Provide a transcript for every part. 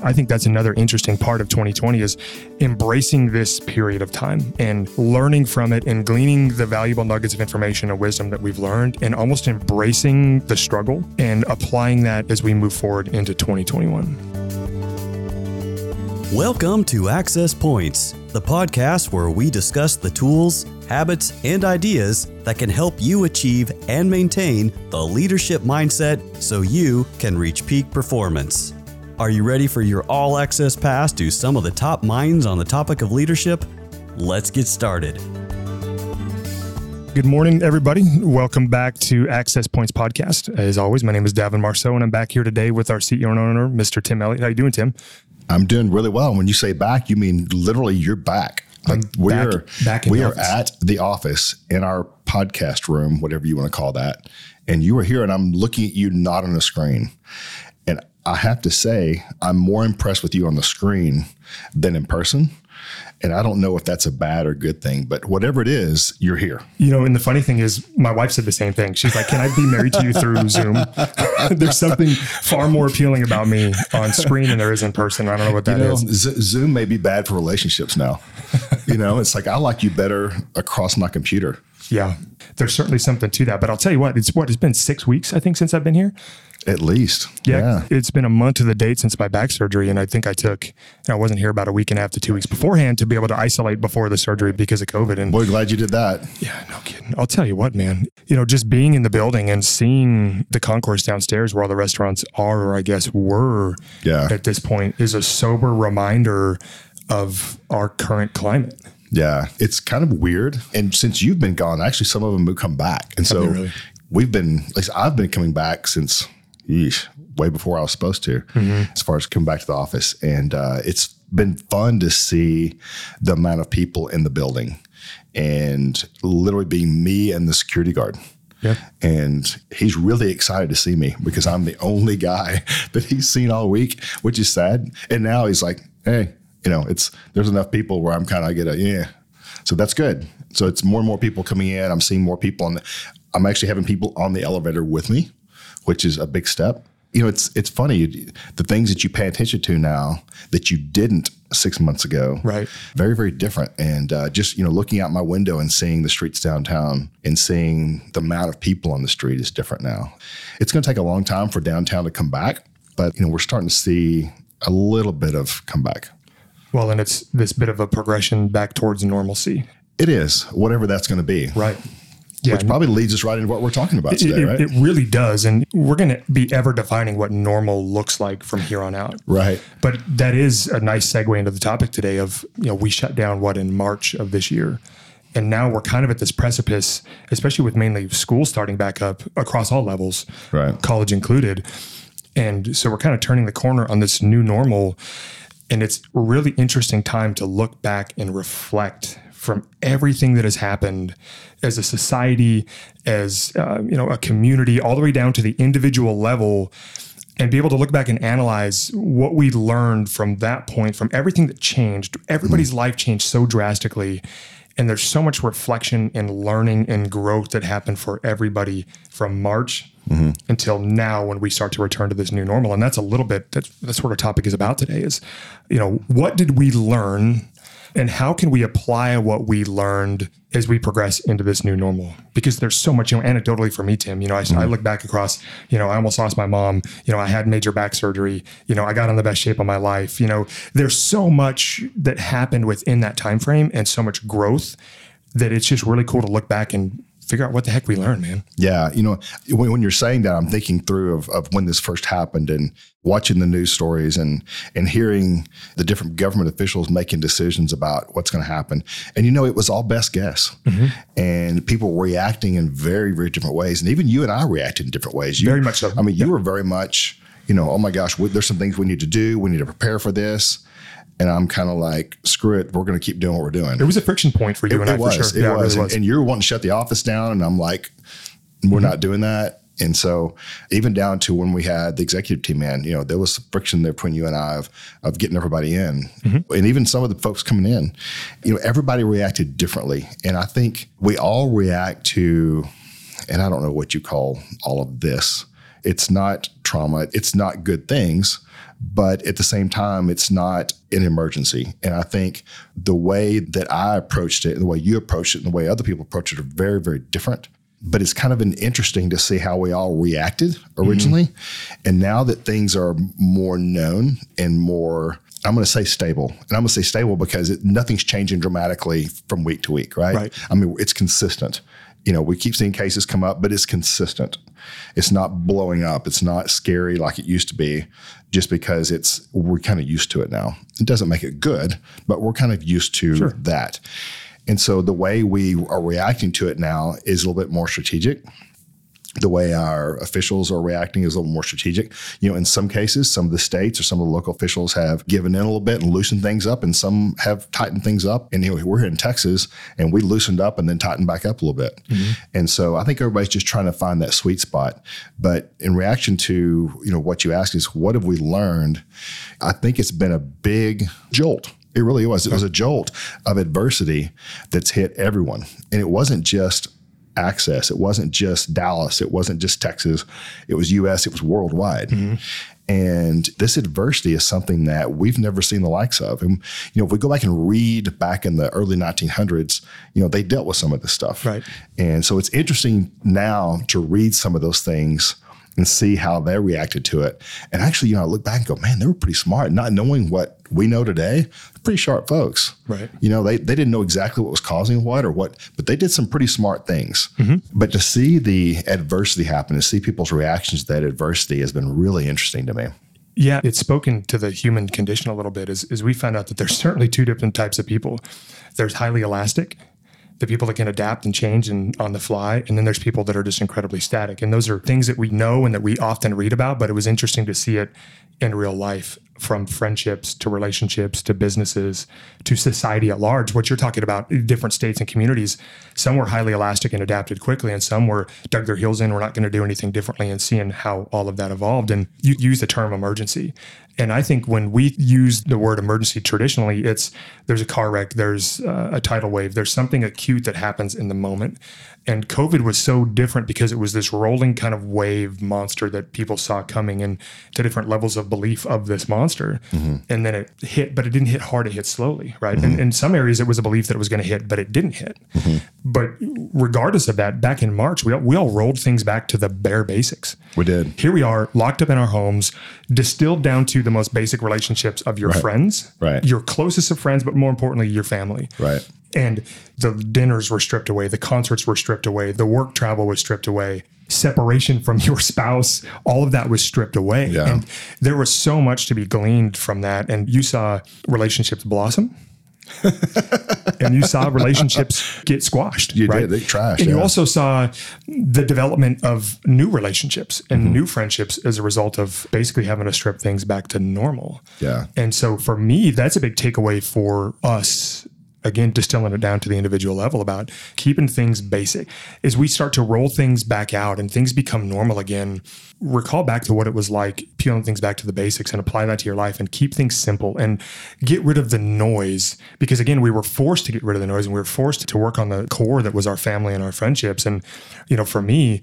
I think that's another interesting part of 2020 is embracing this period of time and learning from it and gleaning the valuable nuggets of information and wisdom that we've learned and almost embracing the struggle and applying that as we move forward into 2021. Welcome to Access Points, the podcast where we discuss the tools, habits, and ideas that can help you achieve and maintain the leadership mindset so you can reach peak performance. Are you ready for your all access pass to some of the top minds on the topic of leadership? Let's get started. Good morning, everybody. Welcome back to Access Points Podcast. As always, my name is Davin Marceau, and I'm back here today with our CEO and owner, Mr. Tim Elliott. How you doing, Tim? I'm doing really well. When you say back, you mean literally you're back. Like we back- are back in we the are at the office in our podcast room, whatever you want to call that. And you are here and I'm looking at you not on the screen. I have to say, I'm more impressed with you on the screen than in person. And I don't know if that's a bad or good thing, but whatever it is, you're here. You know, and the funny thing is, my wife said the same thing. She's like, Can I be married to you through Zoom? There's something far more appealing about me on screen than there is in person. I don't know what that You know, is. Z- Zoom may be bad for relationships now. you know, it's like I like you better across my computer. Yeah, there's certainly something to that. But I'll tell you what, it's what, it's been six weeks, I think, since I've been here. At least. Yeah, it's been a month to the date since my back surgery, and I think I took. I wasn't here about a week and a half to two weeks beforehand to be able to isolate before the surgery because of COVID. And Boy, glad you did that. yeah, no kidding. I'll tell you what, man. You know, just being in the building and seeing the concourse downstairs where all the restaurants are, or I guess were, Yeah. at this point, is a sober reminder of our current climate. Yeah, it's kind of weird. And since you've been gone, actually, some of them have come back. And so really? we've been, at least I've been coming back since, yeesh, way before I was supposed to, as far as coming back to the office. And uh, it's been fun to see the amount of people in the building and literally being me and the security guard. Yeah. And he's really excited to see me because I'm the only guy that he's seen all week, which is sad. And now he's like, hey, you know, it's there's enough people where I'm kind of get a yeah. So that's good. So it's more and more people coming in. I'm seeing more people on the, I'm actually having people on the elevator with me, which is a big step. You know, it's it's funny the things that you pay attention to now that you didn't six months ago Right. very very different and uh, just you know looking out my window and seeing the streets downtown and seeing the amount of people on the street is different now it's going to take a long time for downtown to come back but you know we're starting to see a little bit of comeback Well, and it's this bit of a progression back towards normalcy. it is whatever that's going to be Right. Yeah. which probably leads us right into what we're talking about today it- right it really does. And we're going to be ever defining what normal looks like from here on out. right But that is a nice segue into the topic today of, you know, we shut down what in March of this year. And now we're kind of at this precipice, especially with mainly school starting back up across all levels, Right. college included. And so we're kind of turning the corner on this new normal. And it's a really interesting time to look back and reflect from everything that has happened as a society, as uh, you know, a community, all the way down to the individual level, and be able to look back and analyze what we learned from that point, from everything that changed. Everybody's life changed so drastically. And there's so much reflection and learning and growth that happened for everybody from March until now when we start to return to this new normal. And that's a little bit that's that's what our topic is about today is, you know, what did we learn and how can we apply what we learned as we progress into this new normal? Because there's so much, you know, anecdotally for me, Tim, you know, I, I mm-hmm. look back across, you know, I almost lost my mom, you know, I had major back surgery, you know, I got in the best shape of my life, you know, there's so much that happened within that time frame and so much growth that it's just really cool to look back and figure out what the heck we learned, man. Yeah, you know, when, when you're saying that, I'm thinking through of, of when this first happened and watching the news stories and and hearing the different government officials making decisions about what's going to happen. And you know, it was all best guess, mm-hmm. and people were reacting in very very different ways. And even you and I reacted in different ways. You, Very much so. I mean, you were very much, you know, oh my gosh, there's some things we need to do. We need to prepare for this. And I'm kind of like, screw it, we're going to keep doing what we're doing. It was a friction point for you and I was. for sure. It yeah, was. it really And, and you're wanting to shut the office down, and I'm like, we're not mm-hmm. doing that. And so, even down to when we had the executive team in, you know, there was friction there between you and I of of getting everybody in, mm-hmm. and even some of the folks coming in. You know, everybody reacted differently, and I think we all react to, and I don't know what you call all of this. It's not trauma. It's not good things, but at the same time, it's not an emergency. And I think the way that I approached it, and the way you approached it, and the way other people approach it are very, very different. But it's kind of been interesting to see how we all reacted originally. Mm-hmm. And now that things are more known and more I'm going to say stable, and I'm going to say stable because it, nothing's changing dramatically from week to week, right? right? I mean, it's consistent. You know, we keep seeing cases come up, but it's consistent. It's not blowing up. It's not scary like it used to be, just because it's we're kind of used to it now. It doesn't make it good, but we're kind of used to sure. that. And so the way we are reacting to it now is a little bit more strategic the way our officials are reacting is a little more strategic. You know, in some cases, some of the states or some of the local officials have given in a little bit and loosened things up, and some have tightened things up. And you know, we're here in Texas, and we loosened up and then tightened back up a little bit. Mm-hmm. And so I think everybody's just trying to find that sweet spot. But in reaction to you know what you asked is what have we learned? I think it's been a big jolt. It really was. It was a jolt of adversity that's hit everyone. And it wasn't just access. It wasn't just Dallas. It wasn't just Texas. It was U.S. It was worldwide. Mm-hmm. And this adversity is something that we've never seen the likes of. And you know, if we go back and read back in the early 1900s, you know, they dealt with some of this stuff. Right. And so it's interesting now to read some of those things and see how they reacted to it. And actually, you know, I look back and go, man, they were pretty smart, not knowing what we know today. Pretty sharp folks. Right. You know, they, they didn't know exactly what was causing what or what, but they did some pretty smart things. Mm-hmm. But to see the adversity happen, to see people's reactions to that adversity has been really interesting to me. Yeah, it's spoken to the human condition a little bit as, as we found out that there's certainly two different types of people. There's highly elastic the people that can adapt and change and on the fly and then there's people that are just incredibly static and those are things that we know and that we often read about but it was interesting to see it in real life from friendships to relationships to businesses to society at large. What you're talking about, different states and communities, some were highly elastic and adapted quickly, and some were dug their heels in. We're not going to do anything differently, and seeing how all of that evolved. And you use the term emergency. And I think when we use the word emergency traditionally, it's there's a car wreck, there's uh, a tidal wave, there's something acute that happens in the moment. And COVID was so different because it was this rolling kind of wave monster that people saw coming and to different levels of belief of this monster. Mm-hmm. And then it hit, but it didn't hit hard, it hit slowly, right? Mm-hmm. And in some areas, it was a belief that it was going to hit, but it didn't hit. Mm-hmm. But regardless of that, back in March, we all, we all rolled things back to the bare basics. We did. Here we are, locked up in our homes, distilled down to the most basic relationships of your right. friends, right. your closest of friends, but more importantly, your family. Right and the dinners were stripped away, the concerts were stripped away, the work travel was stripped away, separation from your spouse, all of that was stripped away. Yeah. And there was so much to be gleaned from that. And you saw relationships blossom. and you saw relationships get squashed. You right? did. They trashed. And yeah. you also saw the development of new relationships and mm-hmm. new friendships as a result of basically having to strip things back to normal. Yeah. And so for me, that's a big takeaway for us again distilling it down to the individual level about keeping things basic. As we start to roll things back out and things become normal again recall back to what it was like peeling things back to the basics and apply that to your life and keep things simple and get rid of the noise. Because again we were forced to get rid of the noise and we were forced to work on the core that was our family and our friendships. And you know for me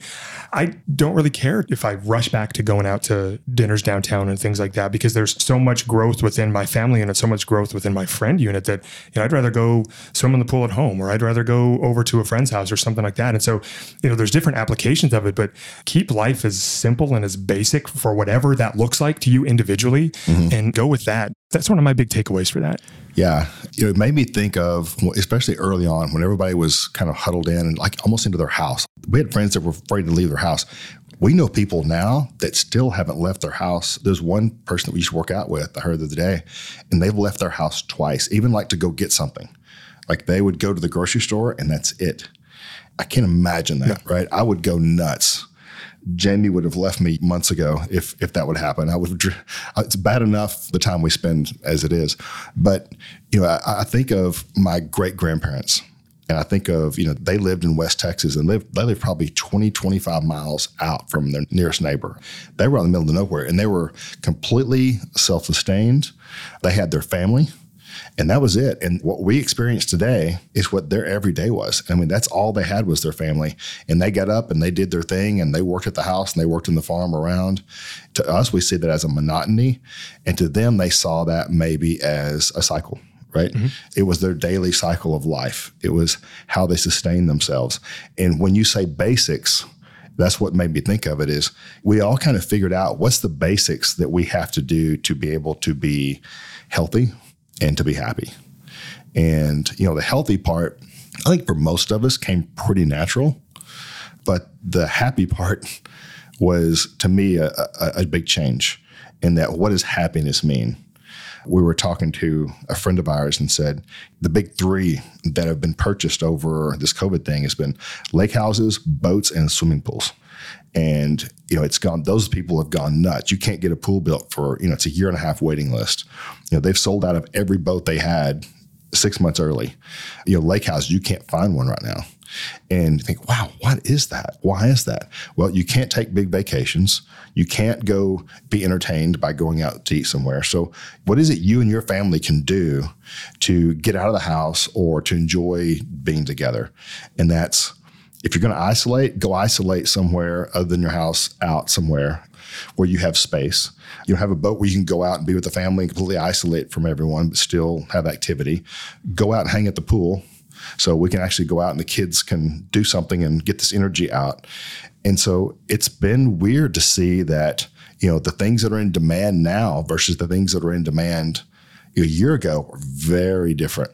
i don't really care if i rush back to going out to dinners downtown and things like that because there's so much growth within my family and it's so much growth within my friend unit that you know i'd rather go swim in the pool at home or I'd rather go over to a friend's house or something like that. And so, you know, there's different applications of it, but keep life as simple and as basic for whatever that looks like to you individually mm-hmm. and go with that. That's one of my big takeaways for that. Yeah. You know, it made me think of, especially early on when everybody was kind of huddled in and like almost into their house. We had friends that were afraid to leave their house. We know people now that still haven't left their house. There's one person that we used to work out with, I heard the other day, and they've left their house twice, even like to go get something. Like they would go to the grocery store and that's it. I can't imagine that, yeah. right? I would go nuts. Jamie would have left me months ago if if that would happen. I would. It's bad enough the time we spend as it is, but you know, I, I think of my great grandparents, and I think of you know they lived in West Texas and lived they lived probably 20, 25 miles out from their nearest neighbor. They were out in the middle of nowhere, and they were completely self sustained. They had their family And that was it. And what we experienced today is what their everyday was. I mean, that's all they had was their family. And they got up and they did their thing and they worked at the house and they worked in the farm around. To us, we see that as a monotony. And to them, they saw that maybe as a cycle right? Mm-hmm. It was their daily cycle of life. It was how they sustained themselves. And when you say basics, that's what made me think of it is we all kind of figured out what's the basics that we have to do to be able to be healthy and to be happy. And, you know, the healthy part, I think for most of us came pretty natural. But the happy part was to me a, a, a big change in that what does happiness mean? We were talking to a friend of ours and said the big three that have been purchased over this COVID thing has been lake houses, boats, and swimming pools. And you know it's gone those people have gone nuts. You can't get a pool built for you know it's a year and a half waiting list. You know they've sold out of every boat they had six months early. You know lake houses you can't find one right now and you think wow what is that why is that well you can't take big vacations you can't go be entertained by going out to eat somewhere so what is it you and your family can do to get out of the house or to enjoy being together and that's if you're going to isolate, go isolate somewhere other than your house, out somewhere where you have space. You have a boat where you can go out and be with the family and completely isolate from everyone, but still have activity. Go out and hang at the pool. So we can actually go out and the kids can do something and get this energy out. And so it's been weird to see that, you know, the things that are in demand now versus the things that are in demand a year ago are very different.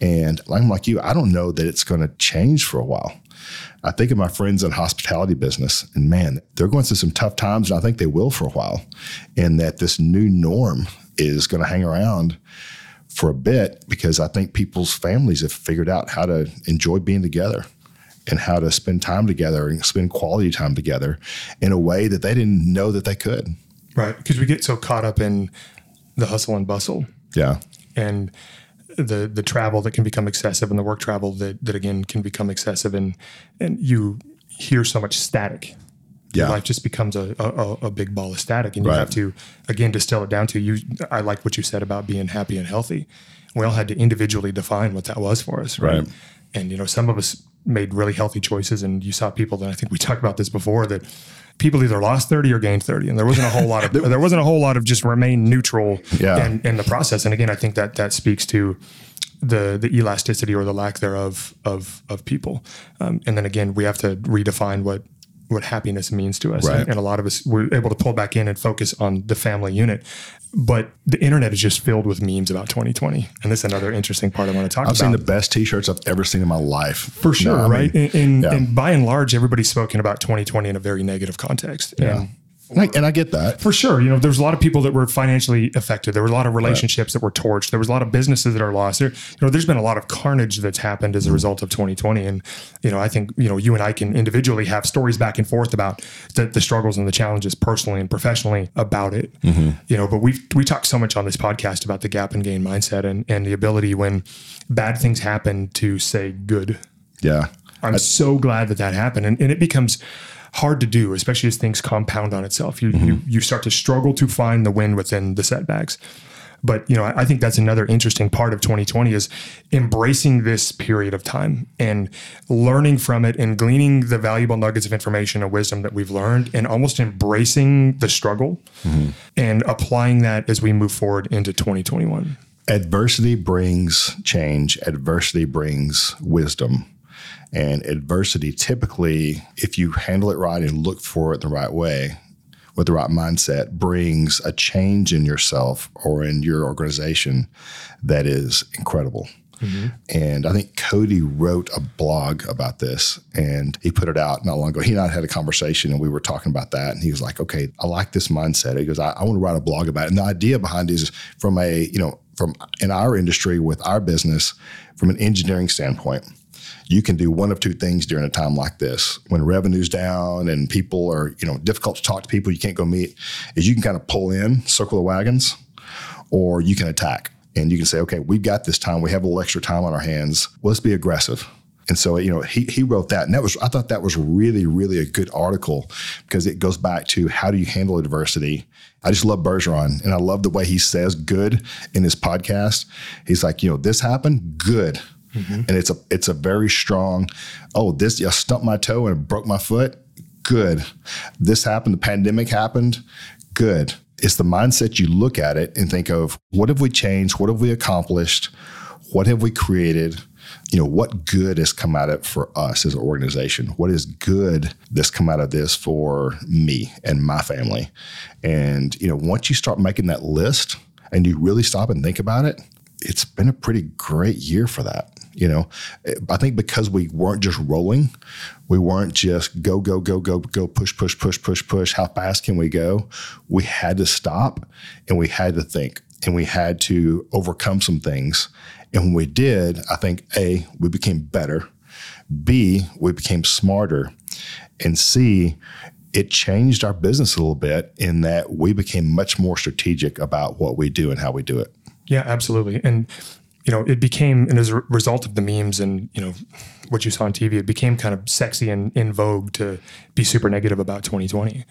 And I'm like you, I don't know that it's going to change for a while. I think of my friends in hospitality business, and man, they're going through some tough times, and I think they will for a while. And that this new norm is going to hang around for a bit because I think people's families have figured out how to enjoy being together and how to spend time together and spend quality time together in a way that they didn't know that they could. Right. Because we get so caught up in the hustle and bustle. Yeah. And the the travel that can become excessive and the work travel that that again can become excessive and and you hear so much static. Yeah. life just becomes a, a, a, big ball of static and you right. have to again distill it down to you I like what you said about being happy and healthy. We all had to individually define what that was for us, right? right. And you know, some of us made really healthy choices and you saw people that I think we talked about this before that people either lost 30 or gained 30 and there wasn't a whole lot of there wasn't a whole lot of just remain neutral yeah. in, in the process and again i think that that speaks to the the elasticity or the lack thereof of of people um, and then again we have to redefine what what happiness means to us. Right. And, and, a lot of us were able to pull back in and focus on the family unit. But the internet is just filled with memes about 2020. And this is another interesting part I want to talk I've about. I've seen the best t-shirts I've ever seen in my life. For sure, no, right? Mean, and, and, yeah. and, by and large, everybody's spoken about 2020 in a very negative context. Yeah. And and I, and I, get that for sure. You know, there was a lot of people that were financially affected. There were a lot of relationships right. that were torched. There was a lot of businesses that are lost. There, you know, there's been a lot of carnage that's happened as a result of 2020. And you know, I think you know, you and I can individually have stories back and forth about the, the struggles and the challenges personally and professionally about it. Mm-hmm. You know, but we we talk so much on this podcast about the gap and gain mindset and and the ability when bad things happen to say good. Yeah, I'm I, so glad that that happened, and, and it becomes hard to do, especially as things compound on itself. You, mm-hmm. you, you start to struggle to find the win within the setbacks. But you know, I, I think that's another interesting part of 2020 is embracing this period of time and learning from it and gleaning the valuable nuggets of information and wisdom that we've learned and almost embracing the struggle mm-hmm. and applying that as we move forward into 2021. Adversity brings change. Adversity brings wisdom. And adversity, typically, if you handle it right and look for it the right way, with the right mindset, brings a change in yourself or in your organization that is incredible. Mm-hmm. And I think Cody wrote a blog about this and he put it out not long ago. He and I had a conversation and we were talking about that. And he was like, okay, I like this mindset. He goes, I, I want to write a blog about it. And the idea behind it is from a, you know, from in our industry with our business, from an engineering standpoint, you can do one of two things during a time like this when revenue's down and people are you know difficult to talk to people you can't go meet is you can kind of pull in circle the wagons or you can attack and you can say okay we've got this time we have a little extra time on our hands let's be aggressive And so, you know, he, he wrote that. And that was, I thought that was really, really a good article because it goes back to how do you handle adversity? I just love Bergeron and I love the way he says good in his podcast. He's like, you know, this happened, good. Mm-hmm. And it's a it's a very strong, oh, this I stumped my toe and broke my foot. Good. This happened, the pandemic happened, good. It's the mindset you look at it and think of what have we changed? What have we accomplished? What have we created? you know, what good has come out of it for us as an organization? What is good that's come out of this for me and my family? And, you know, once you start making that list and you really stop and think about it, it's been a pretty great year for that. You know, I think because we weren't just rolling, we weren't just go, go, go, go, go, push, push, push, push, push. How fast can we go? We had to stop and we had to think and we had to overcome some things and when we did, I think A, we became better. B, we became smarter. And C, it changed our business a little bit in that we became much more strategic about what we do and how we do it. Yeah, absolutely. And you know, it became, and as a result of the memes and you know what you saw on TV, it became kind of sexy and in vogue to be super negative about 2020.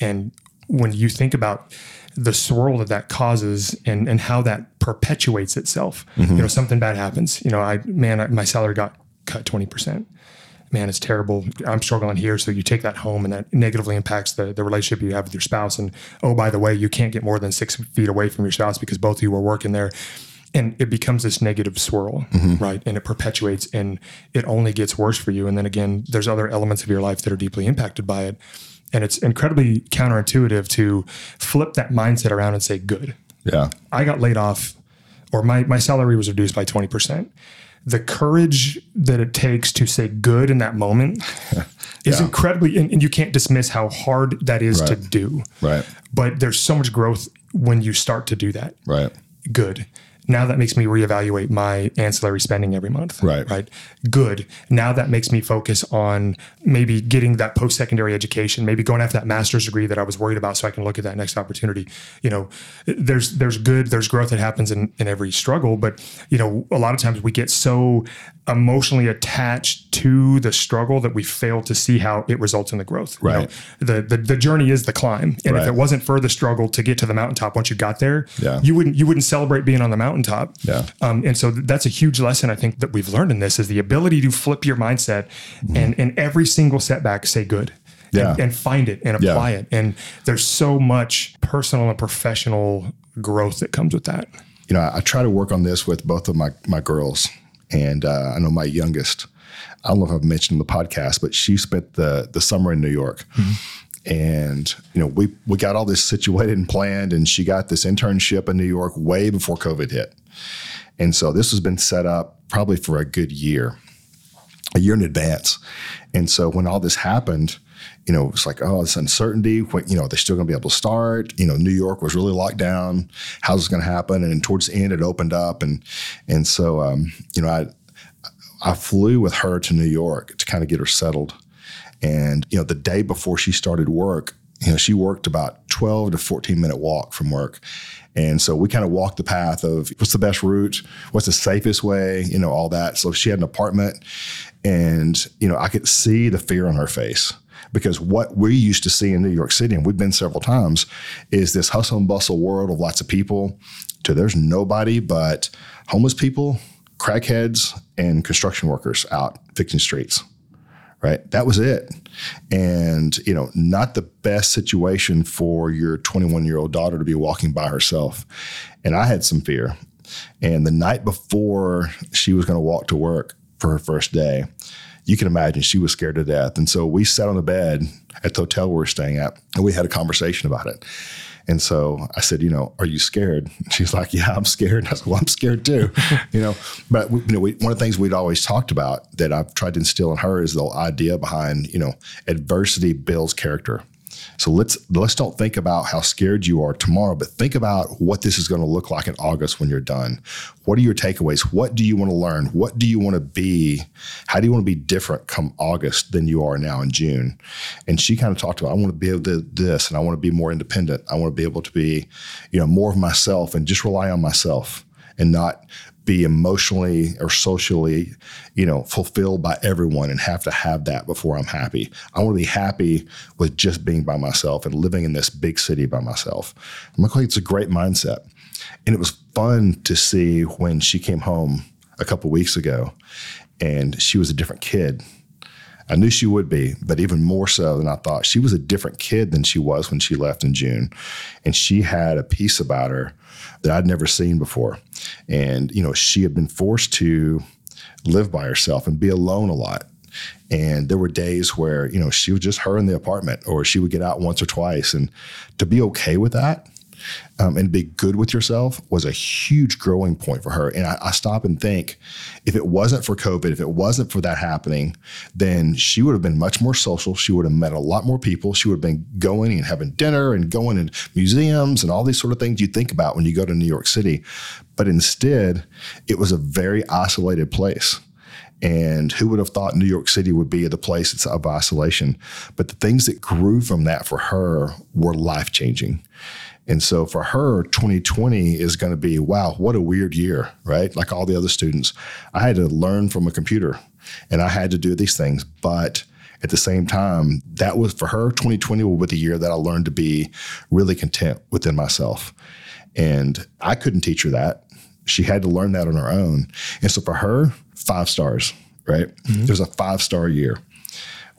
And when you think about the swirl that that causes and and how that perpetuates itself. Mm-hmm. You know, something bad happens. You know, I man, I, my salary got cut twenty percent. Man, it's terrible. I'm struggling here. So you take that home, and that negatively impacts the the relationship you have with your spouse. And oh, by the way, you can't get more than six feet away from your spouse because both of you are working there and it becomes this negative swirl, mm-hmm. right? And it perpetuates and it only gets worse for you. And then again, there's other elements of your life that are deeply impacted by it. And it's incredibly counterintuitive to flip that mindset around and say, good. Yeah. I got laid off or my, my salary was reduced by 20%. The courage that it takes to say good in that moment is yeah. incredibly, and, and, you can't dismiss how hard that is right. to do. Right. But there's so much growth when you start to do that. Right. Good. Now that makes me reevaluate my ancillary spending every month. Right. Right. Good. Now that makes me focus on maybe getting that post secondary education, maybe going after that master's degree that I was worried about so I can look at that next opportunity. You know, there's there's good, there's growth that happens in, in every struggle, but you know, a lot of times we get so emotionally attached to the struggle that we fail to see how it results in the growth. Right. You know, the, the the journey is the climb. And right. if it wasn't for the struggle to get to the mountaintop once you got there, yeah. you wouldn't you wouldn't celebrate being on the mountaintop. Yeah. Um, and so that's a huge lesson I think that we've learned in this is the ability to flip your mindset mm-hmm. and in every single setback say good. Yeah. And, and find it and apply yeah. it. And there's so much personal and professional growth that comes with that. You know, I, I try to work on this with both of my my girls, and uh, I know my youngest. I don't know if I've mentioned the podcast, but she spent the the summer in New York. Mm-hmm and you know we we got all this situated and planned and she got this internship in New York way before covid hit and so this has been set up probably for a good year a year in advance and so when all this happened you know it's like oh this uncertainty when, you know are they're still going to be able to start. You know New York was really locked down. How's this going to happen? And towards the end it opened up. And and so um, you know I I flew with her to New York to kind of get her settled. And, you know, the day before she started work, you know, she worked about 12 to 14 minute walk from work. And so we kind of walked the path of what's the best route, what's the safest way, you know, all that. So she had an apartment. And, you know, I could see the fear on her face because what we used to see in New York City, and we've been several times, is this hustle and bustle world of lots of people to there's nobody but homeless people, crackheads, and construction workers out fixing streets right? That was it. And, you know, not the best situation for your 21 year old daughter to be walking by herself. And I had some fear. And the night before she was going to walk to work for her first day, you can imagine she was scared to death. And so we sat on the bed at the hotel we were staying at and we had a conversation about it. And so I said, you know, are you scared? She's like, yeah, I'm scared. I said, well, I'm scared too, you know. But we, you know, we, one of the things we'd always talked about that I've tried to instill in her is the idea behind, you know, adversity builds character. So let's let's don't think about how scared you are tomorrow, but think about what this is going to look like in August when you're done. What are your takeaways? What do you want to learn? What do you want to be? How do you want to be different come August than you are now in June? And she kind of talked about I want to be able to this and I want to be more independent. I want to be able to be, you know, more of myself and just rely on myself and not be emotionally or socially, you know, fulfilled by everyone and have to have that before I'm happy. I want to be happy with just being by myself and living in this big city by myself. I'm like, it's a great mindset. And it was fun to see when she came home a couple weeks ago and she was a different kid. I knew she would be, but even more so than I thought. She was a different kid than she was when she left in June. And she had a piece about her that I'd never seen before. And, you know, she had been forced to live by herself and be alone a lot. And there were days where, you know, she was just her in the apartment or she would get out once or twice. And to be okay with that um, and be good with yourself was a huge growing point for her. And I, I, stop and think if it wasn't for COVID, if it wasn't for that happening, then she would have been much more social. She would have met a lot more people. She would have been going and having dinner and going in museums and all these sort of things you think about when you go to New York City. But instead, it was a very isolated place. And who would have thought New York City would be the place of isolation? But the things that grew from that for her were life changing. And so for her, 2020 is going to be, wow, what a weird year, right? Like all the other students. I had to learn from a computer and I had to do these things. But at the same time, that was for her, 2020 was the year that I learned to be really content within myself. And I couldn't teach her that. She had to learn that on her own. And so for her, five stars, right? Mm-hmm. It was a five star year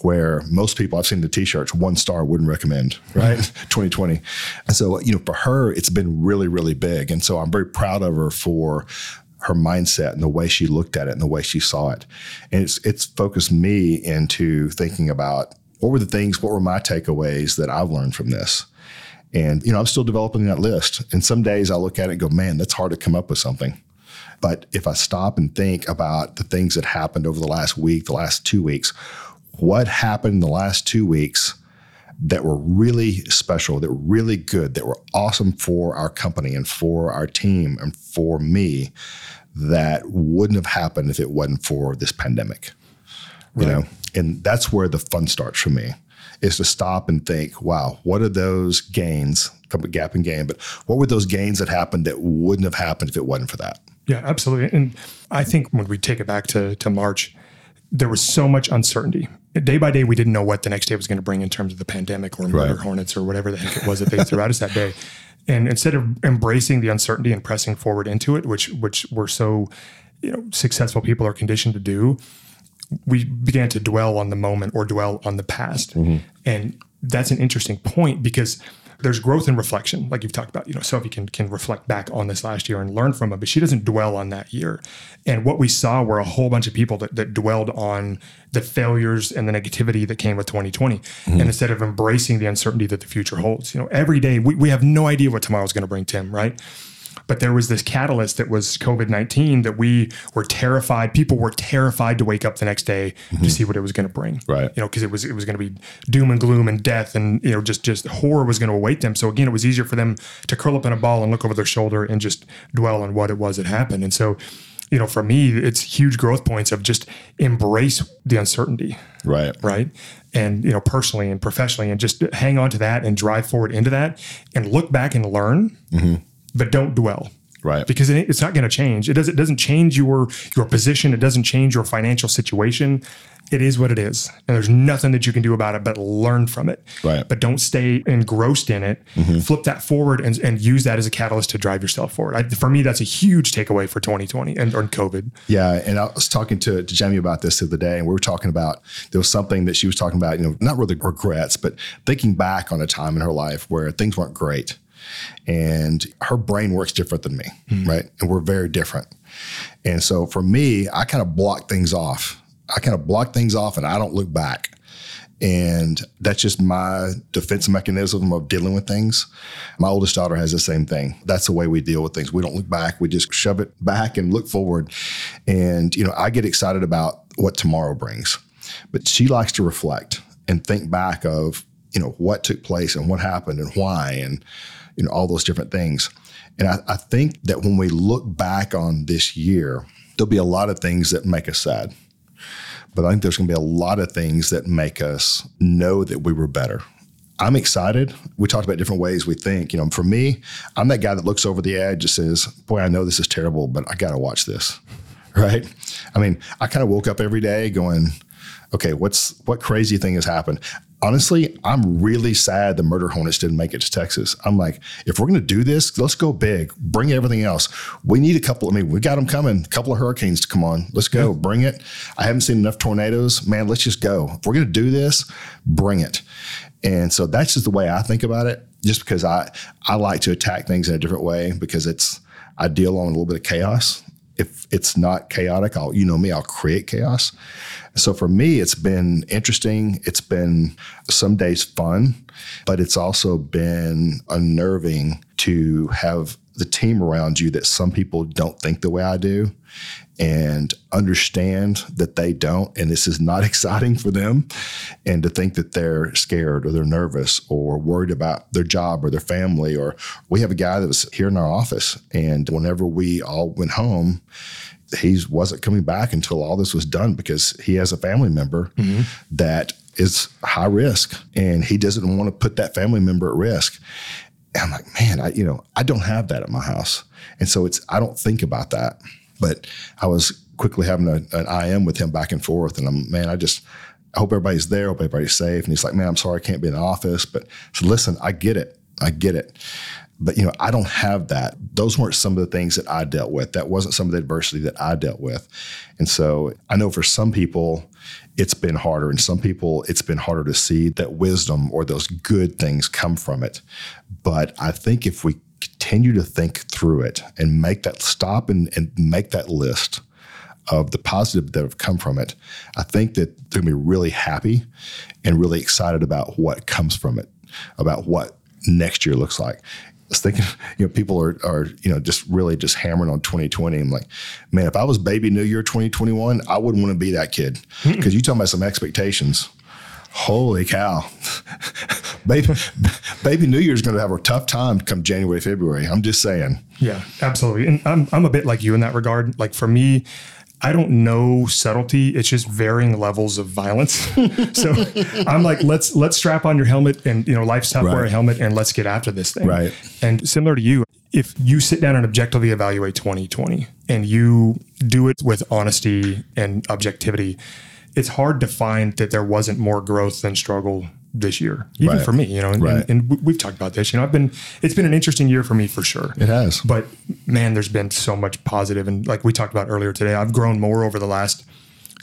where most people I've seen the t-shirts one star wouldn't recommend, right? 2020. And so, you know, for her, it's been really, really big. And so I'm very proud of her for her mindset and the way she looked at it and the way she saw it. And it's it's focused me into thinking about what were the things, what were my takeaways that I've learned from this. And, you know, I'm still developing that list. And some days I look at it and go, man, that's hard to come up with something. But if I stop and think about the things that happened over the last week, the last two weeks, what happened in the last two weeks that were really special, that were really good, that were awesome for our company and for our team and for me that wouldn't have happened if it wasn't for this pandemic. Right. You know, and that's where the fun starts for me is to stop and think, wow, what are those gains, gap and gain, but what were those gains that happened that wouldn't have happened if it wasn't for that? Yeah, absolutely. And I think when we take it back to, to March, there was so much uncertainty. Day by day, we didn't know what the next day was going to bring in terms of the pandemic or murder right. hornets or whatever the heck it was that they threw at us that day. And instead of embracing the uncertainty and pressing forward into it, which which we're so you know successful people are conditioned to do, we began to dwell on the moment or dwell on the past. Mm-hmm. And that's an interesting point because there's growth and reflection, like you've talked about. You know, Sophie can can reflect back on this last year and learn from it, but she doesn't dwell on that year. And what we saw were a whole bunch of people that, that dwelled on the failures and the negativity that came with 2020, mm-hmm. and instead of embracing the uncertainty that the future holds. You know, every day we, we have no idea what tomorrow's going to bring, Tim. Right? But there was this catalyst that was COVID 19 that we were terrified. People were terrified to wake up the next day mm-hmm. to see what it was going to bring. Right. You know, because it was it was going to be doom and gloom and death and you know just just horror was going to await them. So again, it was easier for them to curl up in a ball and look over their shoulder and just dwell on what it was that happened. And so you know, for me, it's huge growth points of just embrace the uncertainty. Right. Right. And, you know, personally and professionally, and just hang on to that and drive forward into that and look back and learn. Mm-hmm but don't dwell. Right. Because it, it's not going to change. It doesn't, it doesn't change your your position. It doesn't change your financial situation. It is what it is. And there's nothing that you can do about it but learn from it. Right. But don't stay engrossed in it. Mm-hmm. Flip that forward and, and use that as a catalyst to drive yourself forward. I, for me, that's a huge takeaway for 2020 and or COVID. Yeah. And I was talking to, to Jamie about this the other day, and we were talking about there was something that she was talking about, you know, not really regrets, but thinking back on a time in her life where things weren't great and her brain works different than me, mm. right? And we're very different. And so for me, I kind of block things off. I kind of block things off and I don't look back. And that's just my defense mechanism of dealing with things. My oldest daughter has the same thing. That's the way we deal with things. We don't look back, we just shove it back and look forward. And, you know, I get excited about what tomorrow brings. But she likes to reflect and think back of, you know, what took place and what happened and why. And, you know, all those different things. And I, I think that when we look back on this year, there'll be a lot of things that make us sad. But I think there's going to be a lot of things that make us know that we were better. I'm excited. We talked about different ways we think. You know, for me, I'm that guy that looks over the edge and says, "Boy, I know this is terrible, but I got to watch this." Right? I mean, I kind of woke up every day going, "Okay, what's what crazy thing has happened?" Honestly, I'm really sad the murder hornets didn't make it to Texas. I'm like, if we're going to do this, let's go big. Bring everything else. We need a couple. I mean, we got them coming. A couple of hurricanes to come on. Let's go. Yeah. Bring it. I haven't seen enough tornadoes. Man, let's just go. If we're going to do this, bring it. And so that's just the way I think about it. Just because I I like to attack things in a different way because it's I deal on a little bit of chaos. If it's not chaotic, I'll you know me, I'll create chaos. So for me, it's been interesting. It's been some days fun, but it's also been unnerving to have the team around you that some people don't think the way I do and understand that they don't and this is not exciting for them and to think that they're scared or they're nervous or worried about their job or their family or we have a guy that was here in our office and whenever we all went home he wasn't coming back until all this was done because he has a family member mm-hmm. that is high risk and he doesn't want to put that family member at risk. And I'm like, man, I you know, I don't have that at my house. And so it's I don't think about that. But I was quickly having a, an IM with him back and forth. And I'm, man, I just I hope everybody's there, hope everybody's safe. And he's like, man, I'm sorry I can't be in the office. But so listen, I get it. I get it. But you know, I don't have that. Those weren't some of the things that I dealt with. That wasn't some of the adversity that I dealt with. And so I know for some people it's been harder and some people it's been harder to see that wisdom or those good things come from it. But I think if we continue to think through it and make that stop and, and make that list of the positive that have come from it, I think that they're gonna be really happy and really excited about what comes from it, about what next year looks like I was thinking, you know, people are, are, you know, just really just hammering on 2020. I'm like, man, if I was baby New Year 2021, I wouldn't want to be that kid. Because you talking about some expectations. Holy cow. baby, baby New Year's going to have a tough time come January, February. I'm just saying. Yeah, absolutely. And I'm, I'm a bit like you in that regard. Like for me, I don't know subtlety. It's just varying levels of violence. so I'm like, let's let's strap on your helmet and you know, life's tough, right. wear a helmet and let's get after this thing. Right. And similar to you, if you sit down and objectively evaluate 2020 and you do it with honesty and objectivity, it's hard to find that there wasn't more growth than struggle this year, even right. for me, you know, and, right. and, and, we've talked about this, you know, I've been, it's been an interesting year for me for sure. It has, but man, there's been so much positive And like we talked about earlier today, I've grown more over the last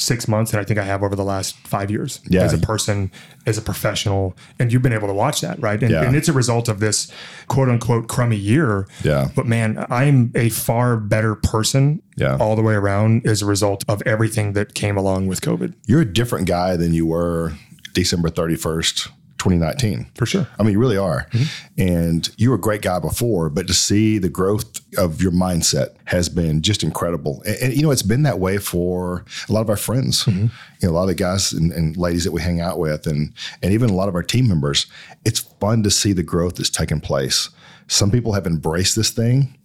six months than I think I have over the last five years yeah. as a person, as a professional. And you've been able to watch that, right? And, yeah. and it's a result of this quote unquote crummy year. Yeah. But man, I'm a far better person yeah. all the way around as a result of everything that came along with COVID. You're a different guy than you were December 31st, 2019. For sure. I mean, you really are. Mm-hmm. And you were a great guy before, but to see the growth of your mindset has been just incredible. And, and you know, it's been that way for a lot of our friends, mm-hmm. you know, a lot of the guys and, and, ladies that we hang out with, and, and even a lot of our team members. It's fun to see the growth that's taken place. Some people have embraced this thing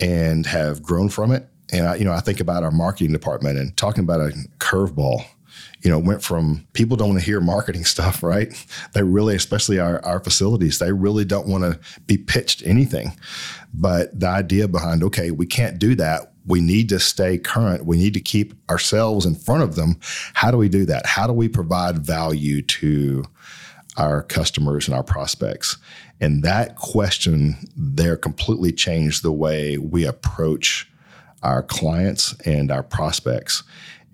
and have grown from it. And I, you know, I think about our marketing department and talking about a curveball you know, went from people don't want to hear marketing stuff, right? They really, especially our, our facilities, they really don't want to be pitched anything. But the idea behind, okay, we can't do that. We need to stay current. We need to keep ourselves in front of them. How do we do that? How do we provide value to our customers and our prospects? And that question there completely changed the way we approach our clients and our prospects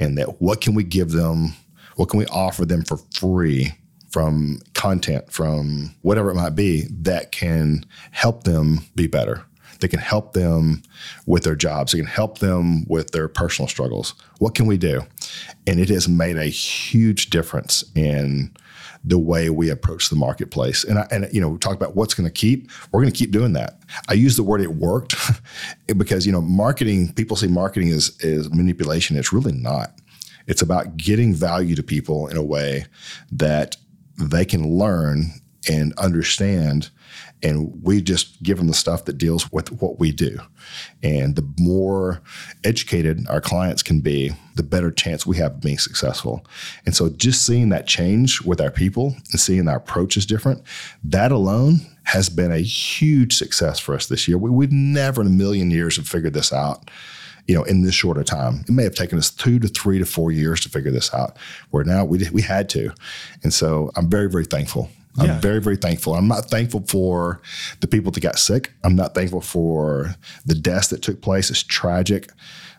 and that what can we give them what can we offer them for free from content from whatever it might be that can help them be better that can help them with their jobs it can help them with their personal struggles what can we do and it has made a huge difference in the way we approach the marketplace. And I, and you know, we talk about what's going to keep. We're going to keep doing that. I use the word "it worked" because you know, marketing. People say marketing is is manipulation. It's really not. It's about getting value to people in a way that they can learn and understand and we just give them the stuff that deals with what we do. And the more educated our clients can be, the better chance we have of being successful. And so just seeing that change with our people and seeing our approach is different, that alone has been a huge success for us this year. We, we've never in a million years have figured this out you know, in this shorter time. It may have taken us two to three to four years to figure this out. Where now we we had to, and so I'm very very thankful I'm yeah. very, very thankful. I'm not thankful for the people that got sick. I'm not thankful for the deaths that took place. It's tragic.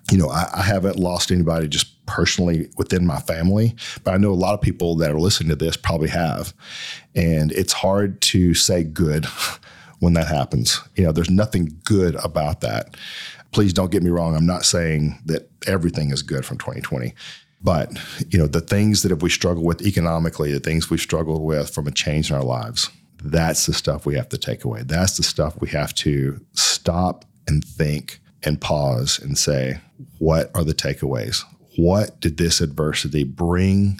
You know, I, I, haven't lost anybody just personally within my family, but I know a lot of people that are listening to this probably have. And it's hard to say good when that happens. You know, there's nothing good about that. Please don't get me wrong. I'm not saying that everything is good from 2020. But you know, the things that if we struggle with economically, the things we struggle with from a change in our lives, that's the stuff we have to take away. That's the stuff we have to stop and think and pause and say, what are the takeaways? What did this adversity bring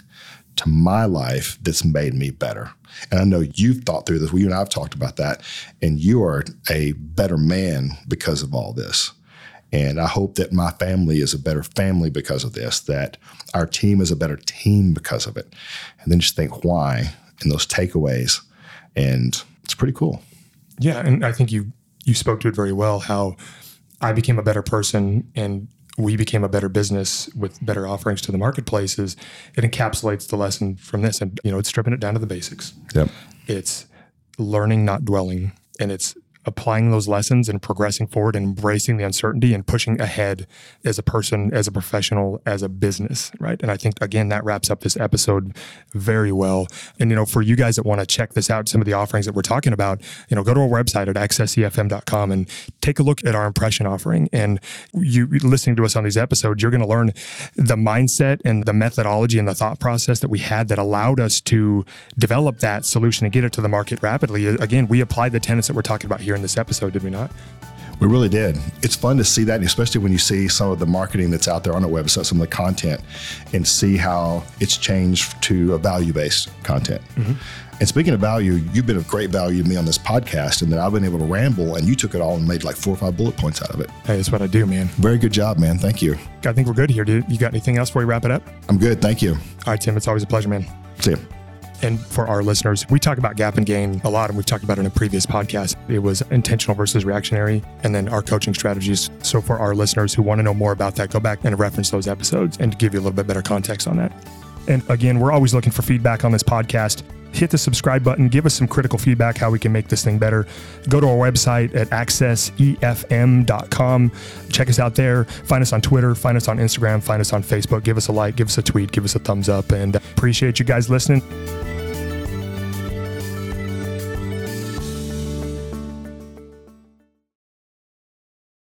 to my life that's made me better? And I know you've thought through this. Well, you and I have talked about that, and you are a better man because of all this. And I hope that my family is a better family because of this, that our team is a better team because of it. And then just think why and those takeaways. And it's pretty cool. Yeah. And I think you you spoke to it very well, how I became a better person and we became a better business with better offerings to the marketplaces. It encapsulates the lesson from this. And, you know, it's stripping it down to the basics. Yep. It's learning, not dwelling. And it's applying those lessons and progressing forward and embracing the uncertainty and pushing ahead as a person, as a professional, as a business, right? And I think again that wraps up this episode very well. And you know, for you guys that want to check this out, some of the offerings that we're talking about, you know, go to our website at accessefm.com and take a look at our impression offering. And you listening to us on these episodes, you're going to learn the mindset and the methodology and the thought process that we had that allowed us to develop that solution and get it to the market rapidly. Again, we applied the tenets that we're talking about here in this episode, did we not? We really did. It's fun to see that, especially when you see some of the marketing that's out there on the website, some of the content, and see how it's changed to a value based content. Mm-hmm. And speaking of value, you've been of great value to me on this podcast, and that I've been able to ramble, and you took it all and made like four or five bullet points out of it. Hey, that's what I do, man. Very good job, man. Thank you. I think we're good here, dude. You got anything else before we wrap it up? I'm good. Thank you. All right, Tim. It's always a pleasure, man. See you. And for our listeners, we talk about gap and gain a lot, and we've talked about it in a previous podcast. It was intentional versus reactionary, and then our coaching strategies. So for our listeners who want to know more about that, go back and reference those episodes and give you a little bit better context on that. And again, we're always looking for feedback on this podcast. Hit the subscribe button, give us some critical feedback how we can make this thing better. Go to our website at accessefm.com. Check us out there. Find us on Twitter, find us on Instagram, find us on Facebook. Give us a like, give us a tweet, give us a thumbs up, and appreciate you guys listening.